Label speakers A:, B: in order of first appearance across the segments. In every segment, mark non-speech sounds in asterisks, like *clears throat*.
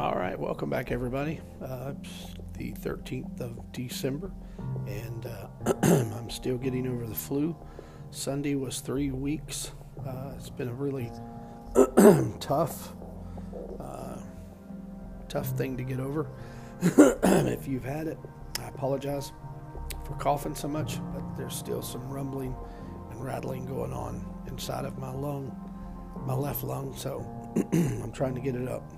A: All right, welcome back, everybody. Uh, it's the 13th of December, and uh, *clears throat* I'm still getting over the flu. Sunday was three weeks. Uh, it's been a really *clears throat* tough, uh, tough thing to get over. *clears throat* if you've had it, I apologize for coughing so much, but there's still some rumbling and rattling going on inside of my lung, my left lung. So I'm trying to get it up.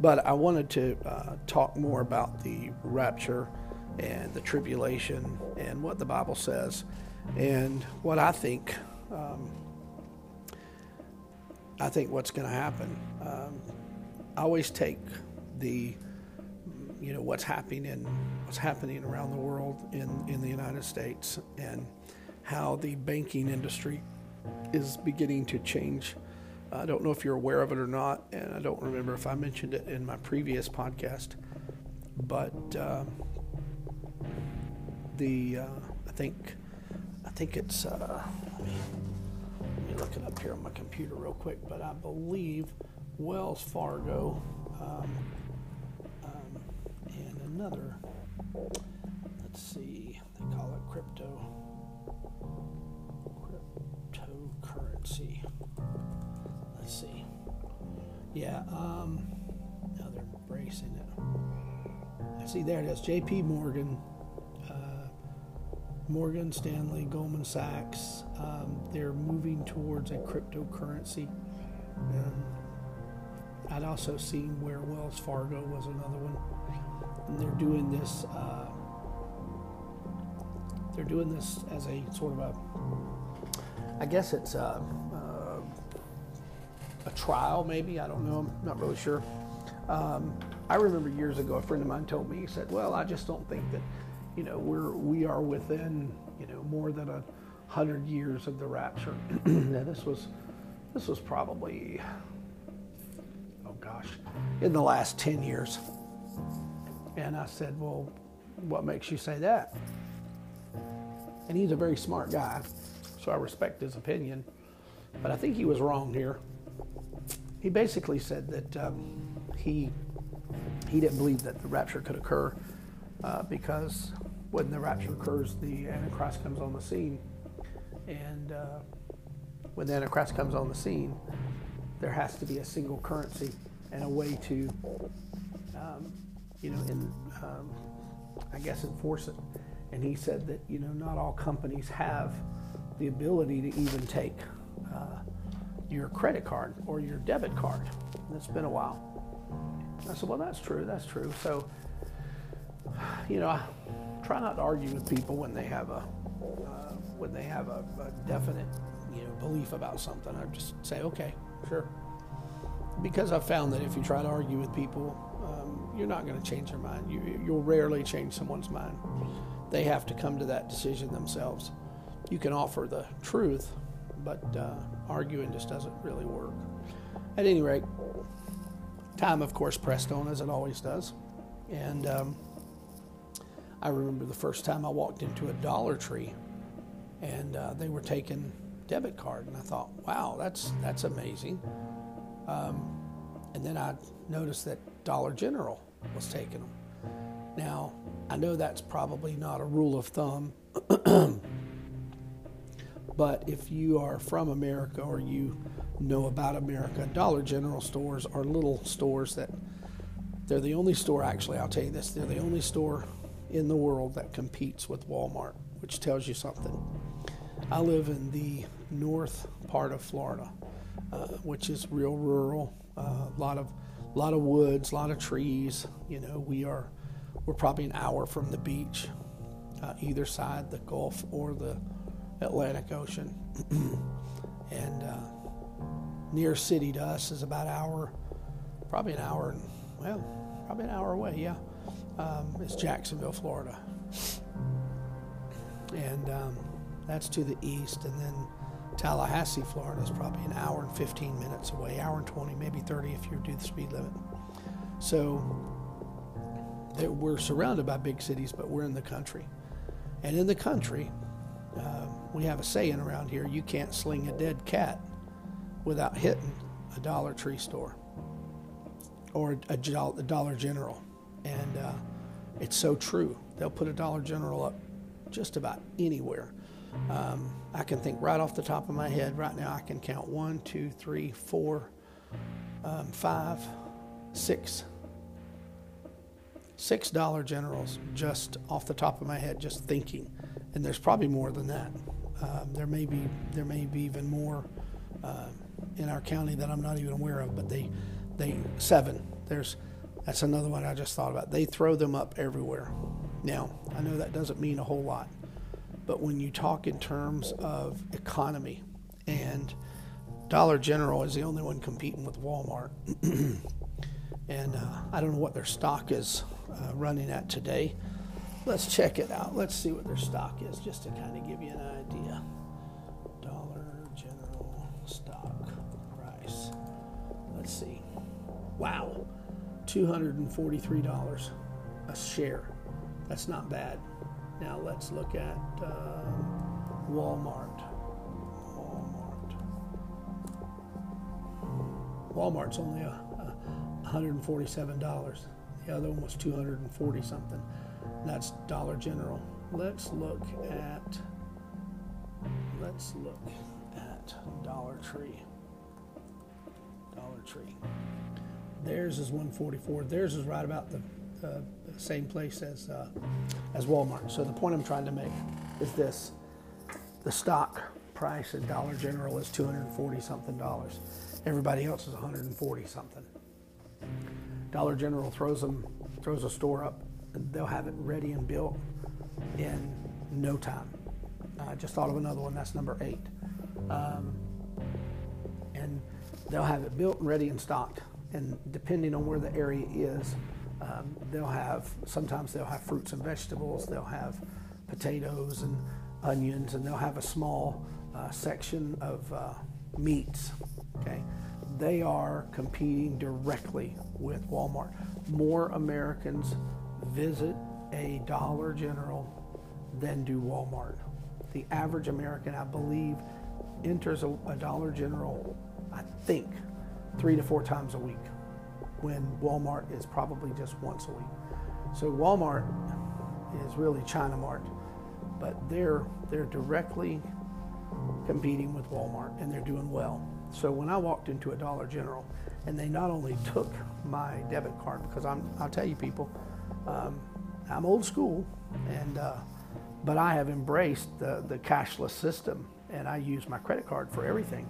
A: But I wanted to uh, talk more about the rapture and the tribulation and what the Bible says and what I think. Um, I think what's going to happen. Um, I always take the, you know, what's happening in what's happening around the world in in the United States and how the banking industry is beginning to change I don't know if you're aware of it or not, and I don't remember if I mentioned it in my previous podcast, but uh, the uh, I think I think it's uh, let, me, let me look it up here on my computer real quick, but I believe Wells Fargo um, um, and another. Let's see, they call it crypto cryptocurrency let's see. Yeah, um, now they're embracing it. See there it is. J.P. Morgan, uh, Morgan Stanley, Goldman Sachs. Um, they're moving towards a cryptocurrency. Um, I'd also seen where Wells Fargo was another one, and they're doing this. Uh, they're doing this as a sort of a. I guess it's a, a trial, maybe. I don't know. I'm not really sure. Um, I remember years ago, a friend of mine told me, he said, "Well, I just don't think that, you know, we're we are within, you know, more than a hundred years of the rapture." *clears throat* now, this was this was probably, oh gosh, in the last ten years. And I said, "Well, what makes you say that?" And he's a very smart guy, so I respect his opinion. But I think he was wrong here he basically said that um, he he didn't believe that the rapture could occur uh, because when the rapture occurs, the Antichrist comes on the scene, and uh, when the Antichrist comes on the scene, there has to be a single currency and a way to, um, you know, in, um, I guess enforce it. And he said that you know not all companies have the ability to even take your credit card or your debit card. And it's been a while. I said, well, that's true. That's true. So, you know, I try not to argue with people when they have a uh, when they have a, a, definite you know belief about something. I just say, okay, sure. Because I've found that if you try to argue with people, um, you're not going to change their mind. You, you'll rarely change someone's mind. They have to come to that decision themselves. You can offer the truth, but uh, arguing just doesn't really work. At any rate, time, of course, pressed on as it always does. And um, I remember the first time I walked into a Dollar Tree and uh, they were taking debit card, and I thought, wow, that's, that's amazing. Um, and then I noticed that Dollar General was taking them. Now, I know that's probably not a rule of thumb. *clears throat* But if you are from America or you know about America, Dollar General stores are little stores that they're the only store, actually, I'll tell you this, they're the only store in the world that competes with Walmart, which tells you something. I live in the north part of Florida, uh, which is real rural, a uh, lot of lot of woods, a lot of trees. You know, we are we're probably an hour from the beach, uh, either side, the Gulf or the Atlantic Ocean. *clears throat* and uh, near city to us is about an hour, probably an hour, and well, probably an hour away, yeah. Um, it's Jacksonville, Florida. And um, that's to the east. And then Tallahassee, Florida is probably an hour and 15 minutes away, hour and 20, maybe 30 if you do the speed limit. So we're surrounded by big cities, but we're in the country. And in the country, um, we have a saying around here you can't sling a dead cat without hitting a Dollar Tree store. or a, a Dollar General. And uh, it's so true. They'll put a Dollar General up just about anywhere. Um, I can think right off the top of my head right now, I can count one, two, three, four, um, five, six, six Dollar Generals just off the top of my head, just thinking. And there's probably more than that. Um, there may be there may be even more uh, in our county that I'm not even aware of, but they they seven. There's that's another one I just thought about. They throw them up everywhere. Now I know that doesn't mean a whole lot, but when you talk in terms of economy, and Dollar General is the only one competing with Walmart, *clears throat* and uh, I don't know what their stock is uh, running at today. Let's check it out. Let's see what their stock is, just to kind of give you an idea. Dollar General stock price. Let's see. Wow, $243 a share. That's not bad. Now let's look at um, Walmart. Walmart. Walmart's only a, a $147. The other one was 240 something. That's Dollar General. Let's look at let's look at Dollar Tree. Dollar Tree. Theirs is 144. Theirs is right about the, uh, same place as uh, as Walmart. So the point I'm trying to make is this: the stock price at Dollar General is 240 something dollars. Everybody else is 140 something. Dollar General throws them throws a store up they'll have it ready and built in no time. I just thought of another one. That's number eight, um, and they'll have it built and ready and stocked. And depending on where the area is, um, they'll have sometimes they'll have fruits and vegetables. They'll have potatoes and onions, and they'll have a small uh, section of uh, meats. Okay, they are competing directly with Walmart. More Americans visit a Dollar General than do Walmart. The average American, I believe, enters a, a Dollar General, I think, three to four times a week, when Walmart is probably just once a week. So Walmart is really China Mart, but they're they're directly competing with Walmart and they're doing well. So when I walked into a Dollar General, and they not only took my debit card because I'm I'll tell you people, um, I'm old school, and uh, but I have embraced the, the cashless system, and I use my credit card for everything.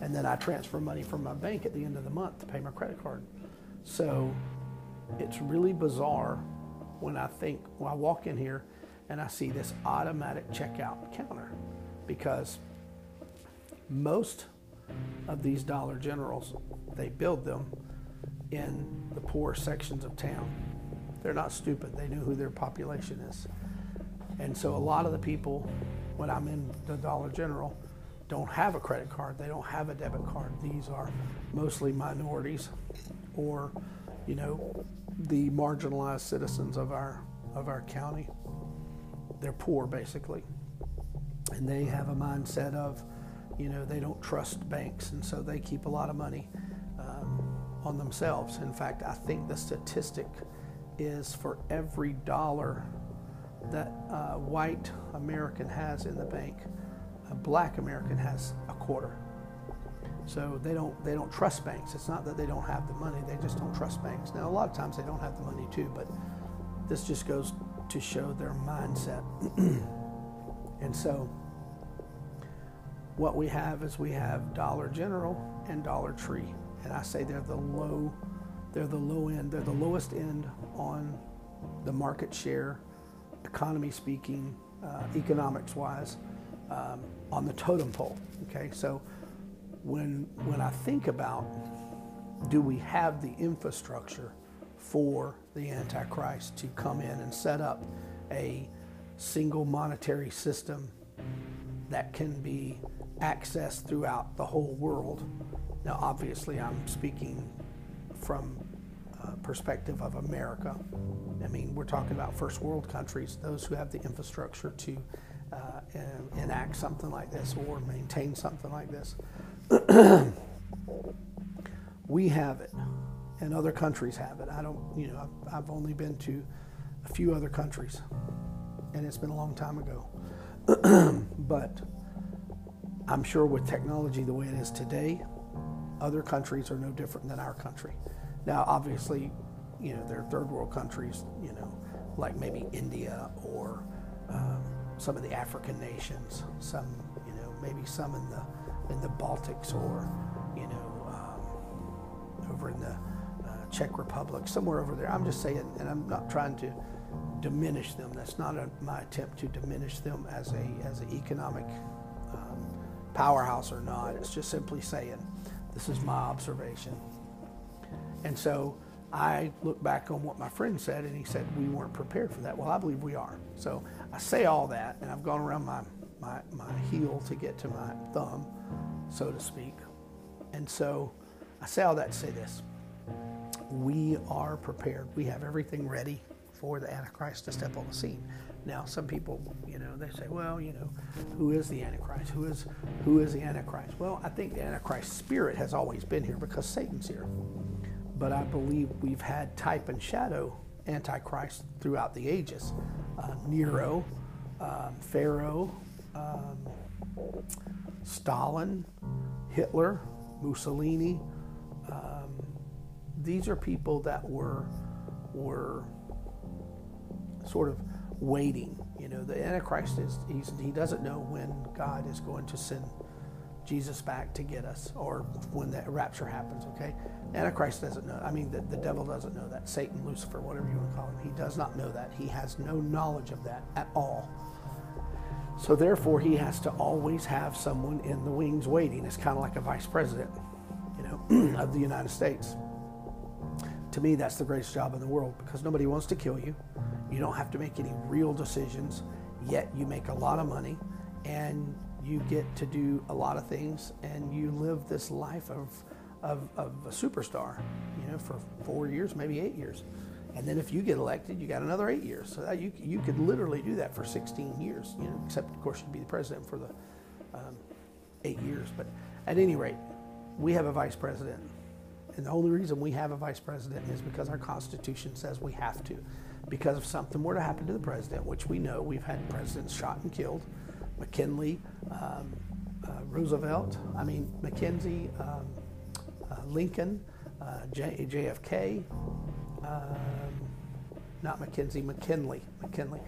A: And then I transfer money from my bank at the end of the month to pay my credit card. So it's really bizarre when I think, when I walk in here and I see this automatic checkout counter because most of these Dollar Generals, they build them in the poor sections of town. They're not stupid. They know who their population is. And so a lot of the people, when I'm in the Dollar General, don't have a credit card. They don't have a debit card. These are mostly minorities or, you know, the marginalized citizens of our of our county. They're poor basically. And they have a mindset of, you know, they don't trust banks and so they keep a lot of money um, on themselves. In fact, I think the statistic is for every dollar that a white American has in the bank, a black American has a quarter. So they don't they don't trust banks. It's not that they don't have the money; they just don't trust banks. Now a lot of times they don't have the money too, but this just goes to show their mindset. *clears throat* and so what we have is we have Dollar General and Dollar Tree, and I say they're the low they're the low end, they're the lowest end on the market share, economy speaking, uh, economics wise, um, on the totem pole. Okay, so when, when I think about do we have the infrastructure for the Antichrist to come in and set up a single monetary system that can be accessed throughout the whole world? Now, obviously, I'm speaking from uh, perspective of America. I mean, we're talking about first world countries, those who have the infrastructure to uh, enact something like this or maintain something like this. *clears throat* we have it. and other countries have it. I don't, you know, I've, I've only been to a few other countries, and it's been a long time ago. *clears throat* but I'm sure with technology the way it is today, other countries are no different than our country. Now, obviously, you know, they're third world countries, you know, like maybe India or um, some of the African nations, some, you know, maybe some in the in the Baltics or, you know, um, over in the uh, Czech Republic, somewhere over there. I'm just saying, and I'm not trying to diminish them. That's not a, my attempt to diminish them as a as an economic um, powerhouse or not. It's just simply saying this is my observation. And so I look back on what my friend said, and he said we weren't prepared for that. Well, I believe we are. So I say all that, and I've gone around my my, my heel to get to my thumb, so to speak. And so I say all that to say this. We are prepared. We have everything ready for the Antichrist to step on the scene. Now, some people, you know, they say, well, you know, who is the Antichrist? Who is who is the Antichrist? Well, I think the Antichrist spirit has always been here because Satan's here. But I believe we've had type and shadow Antichrist throughout the ages. Uh, Nero, um, Pharaoh, um, Stalin, Hitler, Mussolini. Um, these are people that were were sort of waiting. You know, the Antichrist is he doesn't know when God is going to send Jesus back to get us or when the rapture happens, okay? Antichrist doesn't know. I mean, the, the devil doesn't know that. Satan, Lucifer, whatever you want to call him, he does not know that. He has no knowledge of that at all. So therefore, he has to always have someone in the wings waiting. It's kind of like a vice president, you know, *clears throat* of the United States. To me, that's the greatest job in the world because nobody wants to kill you. You don't have to make any real decisions, yet you make a lot of money and you get to do a lot of things and you live this life of, of, of a superstar, you know, for four years, maybe eight years. And then if you get elected, you got another eight years. So you, you could literally do that for 16 years, you know, except of course you'd be the president for the um, eight years. But at any rate, we have a vice president. And the only reason we have a vice president is because our Constitution says we have to because if something were to happen to the president, which we know we've had presidents shot and killed, McKinley, um, uh, Roosevelt, I mean, McKenzie, um, uh, Lincoln, uh, J- JFK, um, not McKenzie, McKinley, McKinley.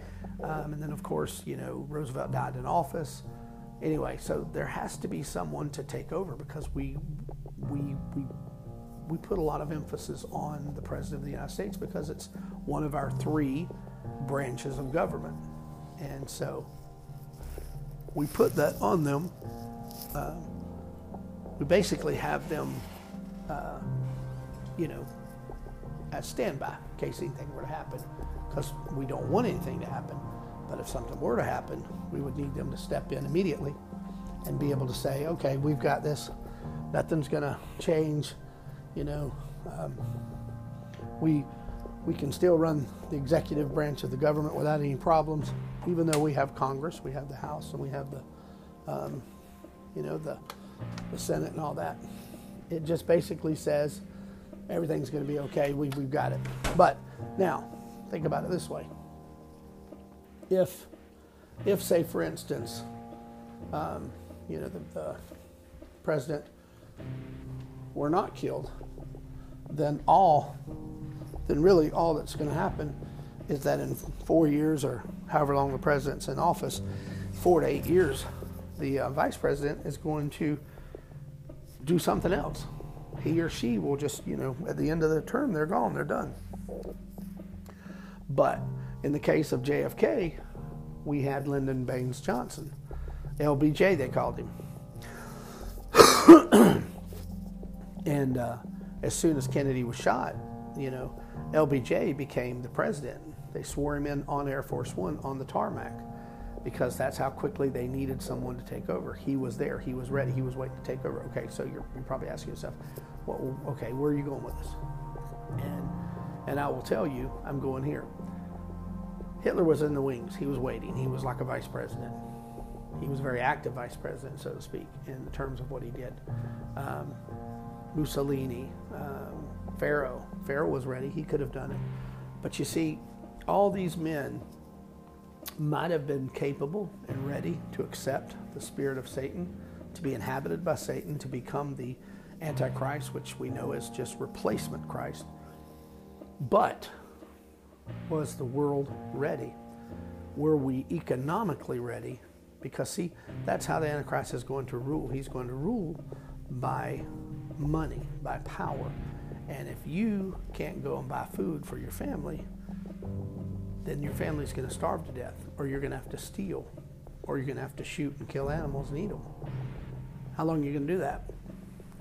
A: Um, and then, of course, you know, Roosevelt died in office. Anyway, so there has to be someone to take over because we, we, we we put a lot of emphasis on the President of the United States because it's one of our three branches of government. And so we put that on them. Uh, we basically have them, uh, you know, as standby in case anything were to happen because we don't want anything to happen. But if something were to happen, we would need them to step in immediately and be able to say, okay, we've got this. Nothing's going to change you know, um, we we can still run the executive branch of the government without any problems, even though we have Congress, we have the House, and we have the, um, you know, the the Senate and all that. It just basically says everything's going to be okay. We, we've got it. But now, think about it this way: if if say, for instance, um, you know, the, the president were not killed, then all, then really all that's going to happen is that in four years or however long the president's in office, four to eight years, the uh, vice president is going to do something else. He or she will just, you know, at the end of the term, they're gone, they're done. But in the case of JFK, we had Lyndon Baines Johnson. LBJ, they called him. And uh, as soon as Kennedy was shot, you know, LBJ became the president. They swore him in on Air Force One on the tarmac because that's how quickly they needed someone to take over. He was there, he was ready, he was waiting to take over. Okay, so you're, you're probably asking yourself, well, okay, where are you going with this? And, and I will tell you, I'm going here. Hitler was in the wings, he was waiting, he was like a vice president. He was a very active vice president, so to speak, in terms of what he did. Um, Mussolini, um, Pharaoh. Pharaoh was ready, he could have done it. But you see, all these men might have been capable and ready to accept the spirit of Satan, to be inhabited by Satan, to become the Antichrist, which we know is just replacement Christ. But was the world ready? Were we economically ready? Because, see, that's how the Antichrist is going to rule. He's going to rule by money, by power. And if you can't go and buy food for your family, then your family's going to starve to death, or you're going to have to steal, or you're going to have to shoot and kill animals and eat them. How long are you going to do that?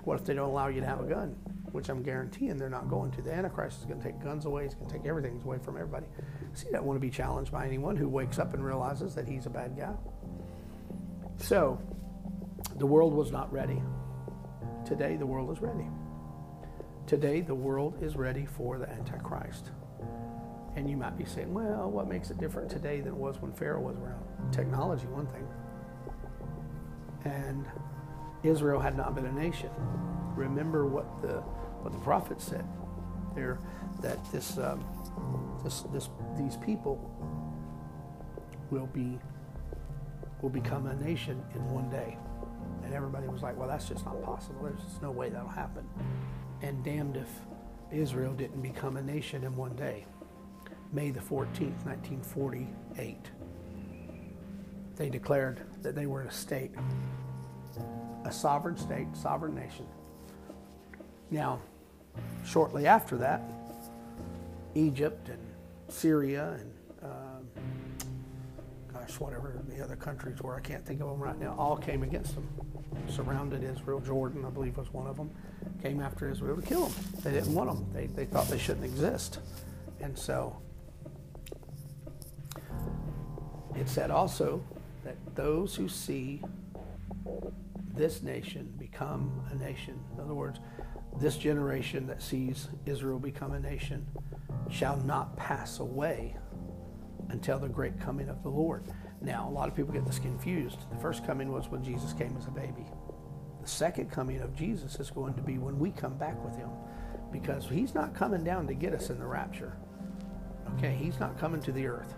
A: What if they don't allow you to have a gun? Which I'm guaranteeing they're not going to. The Antichrist is going to take guns away. He's going to take everything away from everybody. See, I don't want to be challenged by anyone who wakes up and realizes that he's a bad guy. So, the world was not ready. Today, the world is ready. Today, the world is ready for the Antichrist. And you might be saying, well, what makes it different today than it was when Pharaoh was around? Technology, one thing. And Israel had not been a nation. Remember what the what the prophet said there that this um, this this these people will be will become a nation in one day. And everybody was like, well, that's just not possible. There's just no way that'll happen. And damned if Israel didn't become a nation in one day. May the 14th, 1948, they declared that they were a state, a sovereign state, sovereign nation. Now, shortly after that, Egypt and Syria and whatever the other countries were, I can't think of them right now, all came against them, surrounded Israel. Jordan, I believe, was one of them, came after Israel to kill them. They didn't want them. They, they thought they shouldn't exist. And so it said also that those who see this nation become a nation, in other words, this generation that sees Israel become a nation, shall not pass away until the great coming of the Lord. Now, a lot of people get this confused. The first coming was when Jesus came as a baby. The second coming of Jesus is going to be when we come back with him because he's not coming down to get us in the rapture. Okay, he's not coming to the earth.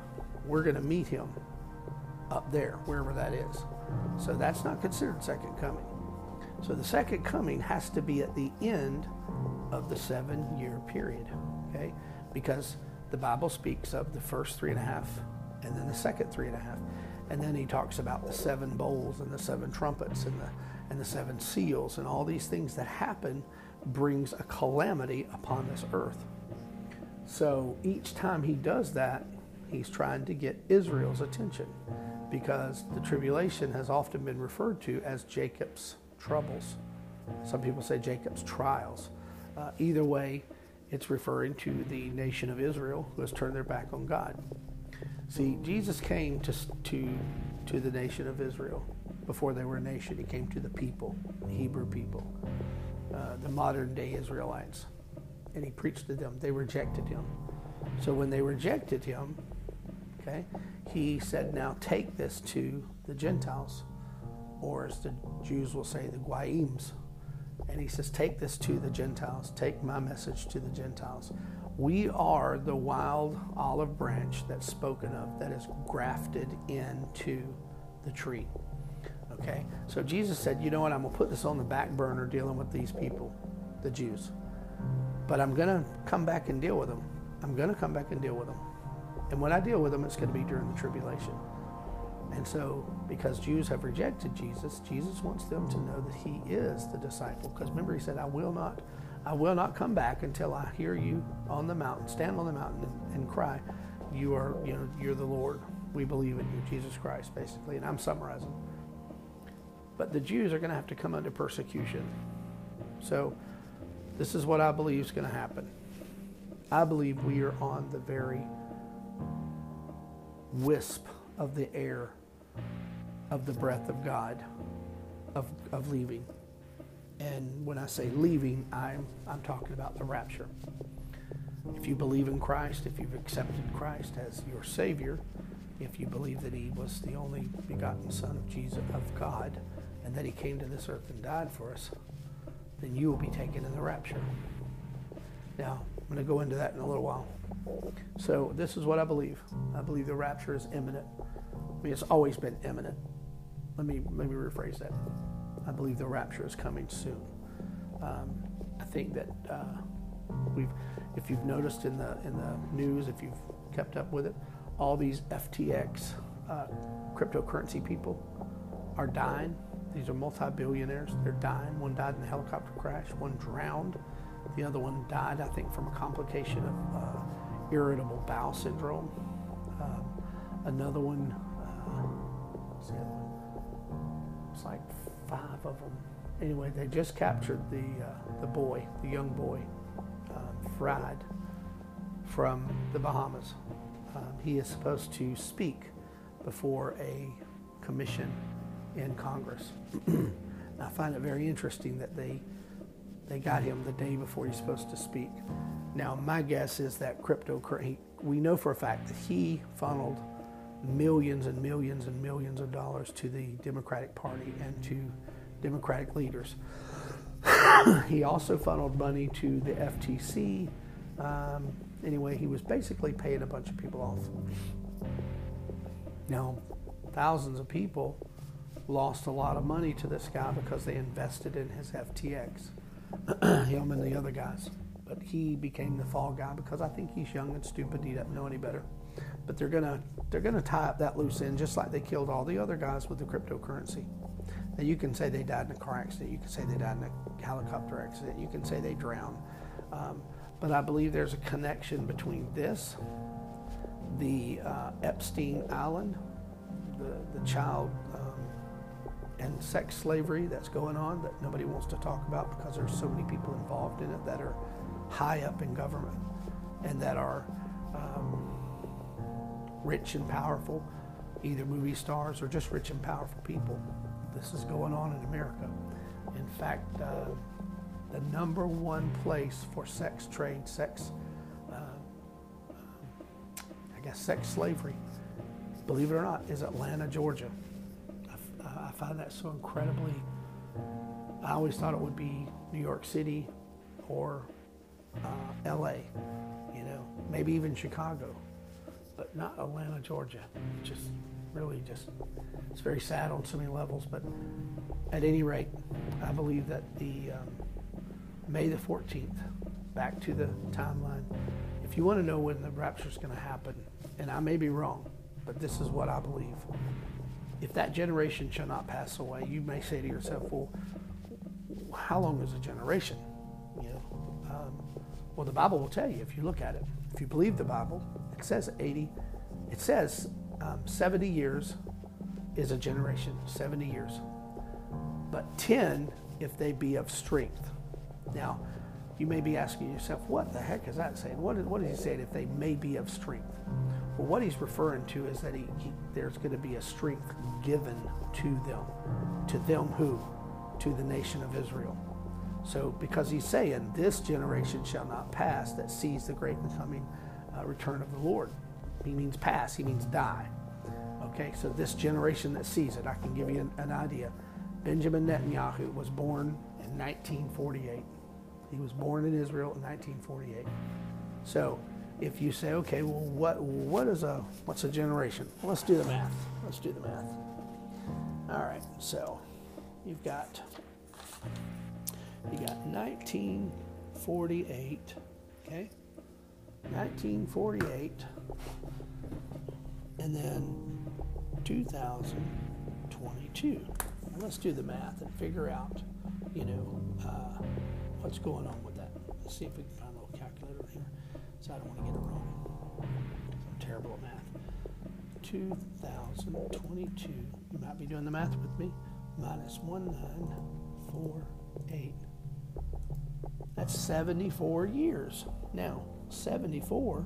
A: We're going to meet him up there, wherever that is. So that's not considered second coming. So the second coming has to be at the end of the seven year period, okay? Because the Bible speaks of the first three and a half and then the second three and a half. And then he talks about the seven bowls and the seven trumpets and the, and the seven seals and all these things that happen brings a calamity upon this earth. So each time he does that, he's trying to get Israel's attention because the tribulation has often been referred to as Jacob's troubles. Some people say Jacob's trials. Uh, either way, it's referring to the nation of Israel who has turned their back on God. See, Jesus came to, to, to the nation of Israel before they were a nation. He came to the people, the Hebrew people, uh, the modern day Israelites, and he preached to them. They rejected him. So when they rejected him, okay, he said, Now take this to the Gentiles, or as the Jews will say, the Goyims. And he says, Take this to the Gentiles. Take my message to the Gentiles. We are the wild olive branch that's spoken of, that is grafted into the tree. Okay? So Jesus said, You know what? I'm going to put this on the back burner dealing with these people, the Jews. But I'm going to come back and deal with them. I'm going to come back and deal with them. And when I deal with them, it's going to be during the tribulation. And so, because Jews have rejected Jesus, Jesus wants them to know that He is the disciple. Because remember, He said, "I will not, I will not come back until I hear you on the mountain, stand on the mountain, and, and cry, you are, you know, you're the Lord. We believe in you, Jesus Christ, basically." And I'm summarizing. But the Jews are going to have to come under persecution. So, this is what I believe is going to happen. I believe we are on the very wisp of the air of the breath of God of, of leaving. And when I say leaving, I'm, I'm talking about the rapture. If you believe in Christ, if you've accepted Christ as your Savior, if you believe that He was the only begotten Son of Jesus, of God, and that He came to this earth and died for us, then you will be taken in the rapture. Now, I'm going to go into that in a little while. So, this is what I believe. I believe the rapture is imminent. I mean, it's always been imminent. Let me let me rephrase that. I believe the rapture is coming soon. Um, I think that uh, we've, if you've noticed in the in the news, if you've kept up with it, all these FTX uh, cryptocurrency people are dying. These are multi-billionaires. They're dying. One died in a helicopter crash. One drowned. The other one died, I think, from a complication of uh, irritable bowel syndrome. Um, another one, uh? It's like five of them. Anyway, they just captured the uh, the boy, the young boy, um, Fried, from the Bahamas. Um, he is supposed to speak before a commission in Congress. *clears throat* I find it very interesting that they they got him the day before he's supposed to speak. Now, my guess is that cryptocurrency. We know for a fact that he funneled millions and millions and millions of dollars to the Democratic Party and to Democratic leaders. *coughs* he also funneled money to the FTC. Um, anyway, he was basically paying a bunch of people off. Now, thousands of people lost a lot of money to this guy because they invested in his FTX, *coughs* him and the other guys. But he became the fall guy because I think he's young and stupid. He doesn't know any better. But they're gonna they're gonna tie up that loose end just like they killed all the other guys with the cryptocurrency. Now you can say they died in a car accident. You can say they died in a helicopter accident. You can say they drowned. Um, but I believe there's a connection between this, the uh, Epstein Island, the the child and sex slavery that's going on that nobody wants to talk about because there's so many people involved in it that are high up in government and that are um, rich and powerful, either movie stars or just rich and powerful people. This is going on in America. In fact, uh, the number one place for sex trade, sex, uh, I guess, sex slavery, believe it or not, is Atlanta, Georgia. I find that so incredibly. I always thought it would be New York City or uh, LA, you know, maybe even Chicago, but not Atlanta, Georgia. Just really just, it's very sad on so many levels. But at any rate, I believe that the um, May the 14th, back to the timeline, if you want to know when the rapture is going to happen, and I may be wrong, but this is what I believe if that generation shall not pass away, you may say to yourself, well, how long is a generation? Well, the Bible will tell you if you look at it. If you believe the Bible, it says 80, it says um, 70 years is a generation, 70 years. But 10 if they be of strength. Now, you may be asking yourself, what the heck is that saying? What, what is he saying if they may be of strength? Well, what he's referring to is that he, he, there's going to be a strength given to them. To them who? To the nation of Israel. So, because he's saying, this generation shall not pass that sees the great and coming uh, return of the Lord. He means pass, he means die. Okay, so this generation that sees it, I can give you an, an idea. Benjamin Netanyahu was born in 1948. He was born in Israel in 1948. So, if you say, okay, well, what what is a what's a generation? Well, let's do the math. Let's do the math. All right, so you've got you got 1948, okay, 1948, and then 2022. let's do the math and figure out, you know, uh, what's going on with that. Let's see if we can find a little calculator here so I don't want to get it wrong. I'm terrible at math. 2022, you might be doing the math with me, minus 1948. That's 74 years. Now, 74,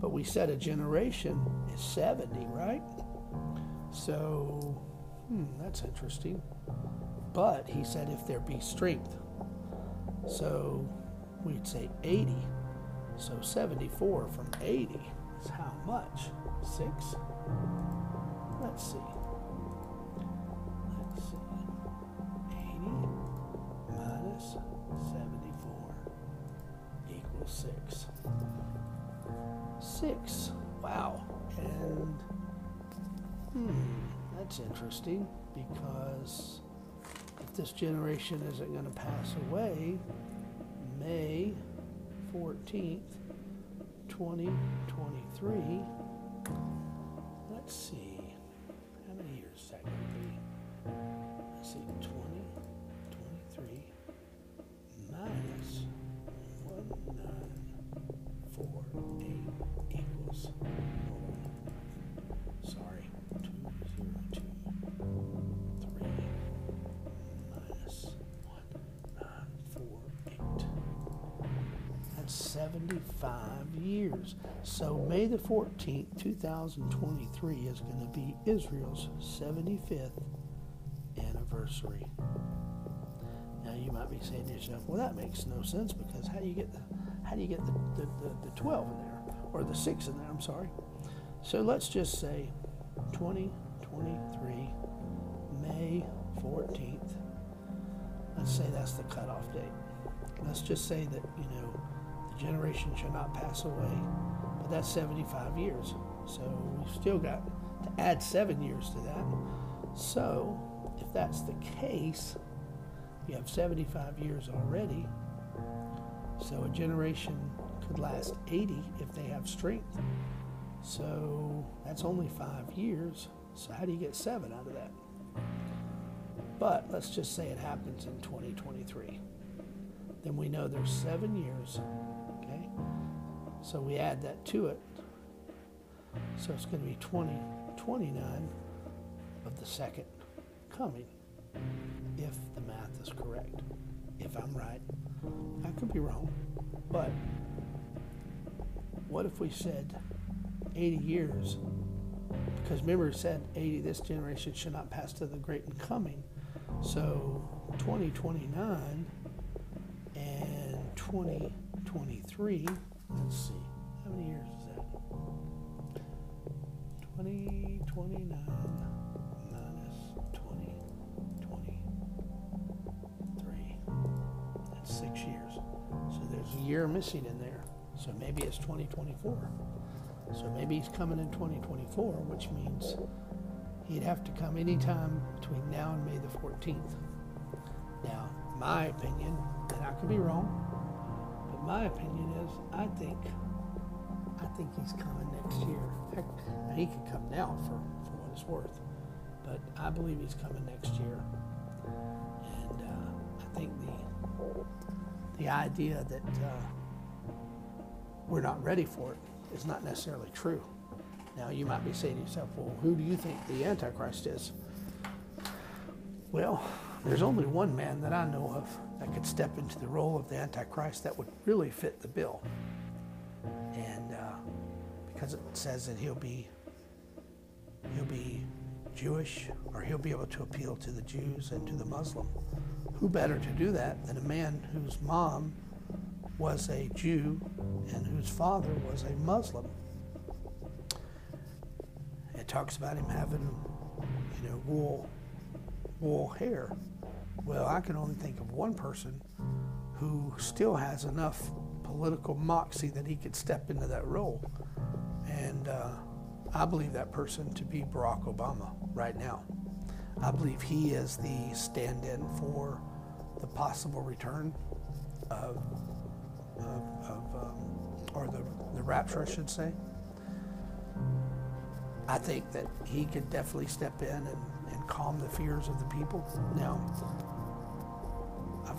A: but we said a generation is 70, right? So, hmm, that's interesting. But he said if there be strength. So we'd say 80. So 74 from 80 is how much? 6? Let's see. That's interesting because if this generation isn't going to pass away, May 14th, 2023, let's see, 75 years. So May the 14th, 2023 is going to be Israel's 75th anniversary. Now you might be saying to yourself, "Well, that makes no sense because how do you get the how do you get the, the, the, the 12 in there or the 6 in there? I'm sorry." So let's just say 2023 May 14th. Let's say that's the cutoff date. Let's just say that, you know, generation shall not pass away, but that's 75 years. So we've still got to add seven years to that. So if that's the case, you have 75 years already. So a generation could last 80 if they have strength. So that's only five years. So how do you get seven out of that? But let's just say it happens in 2023. Then we know there's seven years. So we add that to it. So it's going to be 20, 29 of the second coming, if the math is correct. If I'm right, I could be wrong. But what if we said 80 years? Because remember, it said 80, this generation should not pass to the great and coming. So 2029 and 2023, let's see, how many years is that? 2029 minus 2023. That's six years. So there's a year missing in there. So maybe it's 2024. So maybe he's coming in 2024, which means he'd have to come anytime between now and May the 14th. Now, my opinion, and I could be wrong, my opinion is I think I think he's coming next year. Heck, he could come now for, for what it's worth, but I believe he's coming next year. And uh, I think the the idea that uh, we're not ready for it is not necessarily true. Now, you might be saying to yourself, well, who do you think the Antichrist is? Well, there's only one man that I know of could step into the role of the Antichrist that would really fit the bill. And uh, because it says that he'll be he'll be Jewish or he'll be able to appeal to the Jews and to the Muslim. Who better to do that than a man whose mom was a Jew and whose father was a Muslim? It talks about him having, you know, wool, wool hair. Well, I can only think of one person who still has enough political moxie that he could step into that role. And uh, I believe that person to be Barack Obama right now. I believe he is the stand in for the possible return of, of, of um, or the, the rapture, I should say. I think that he could definitely step in and, and calm the fears of the people. Now,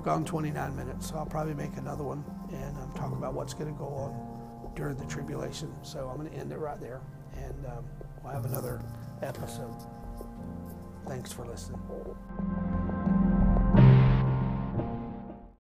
A: gone 29 minutes, so I'll probably make another one and um, talk about what's going to go on during the tribulation. So I'm going to end it right there, and um, we'll have another episode. Thanks for listening.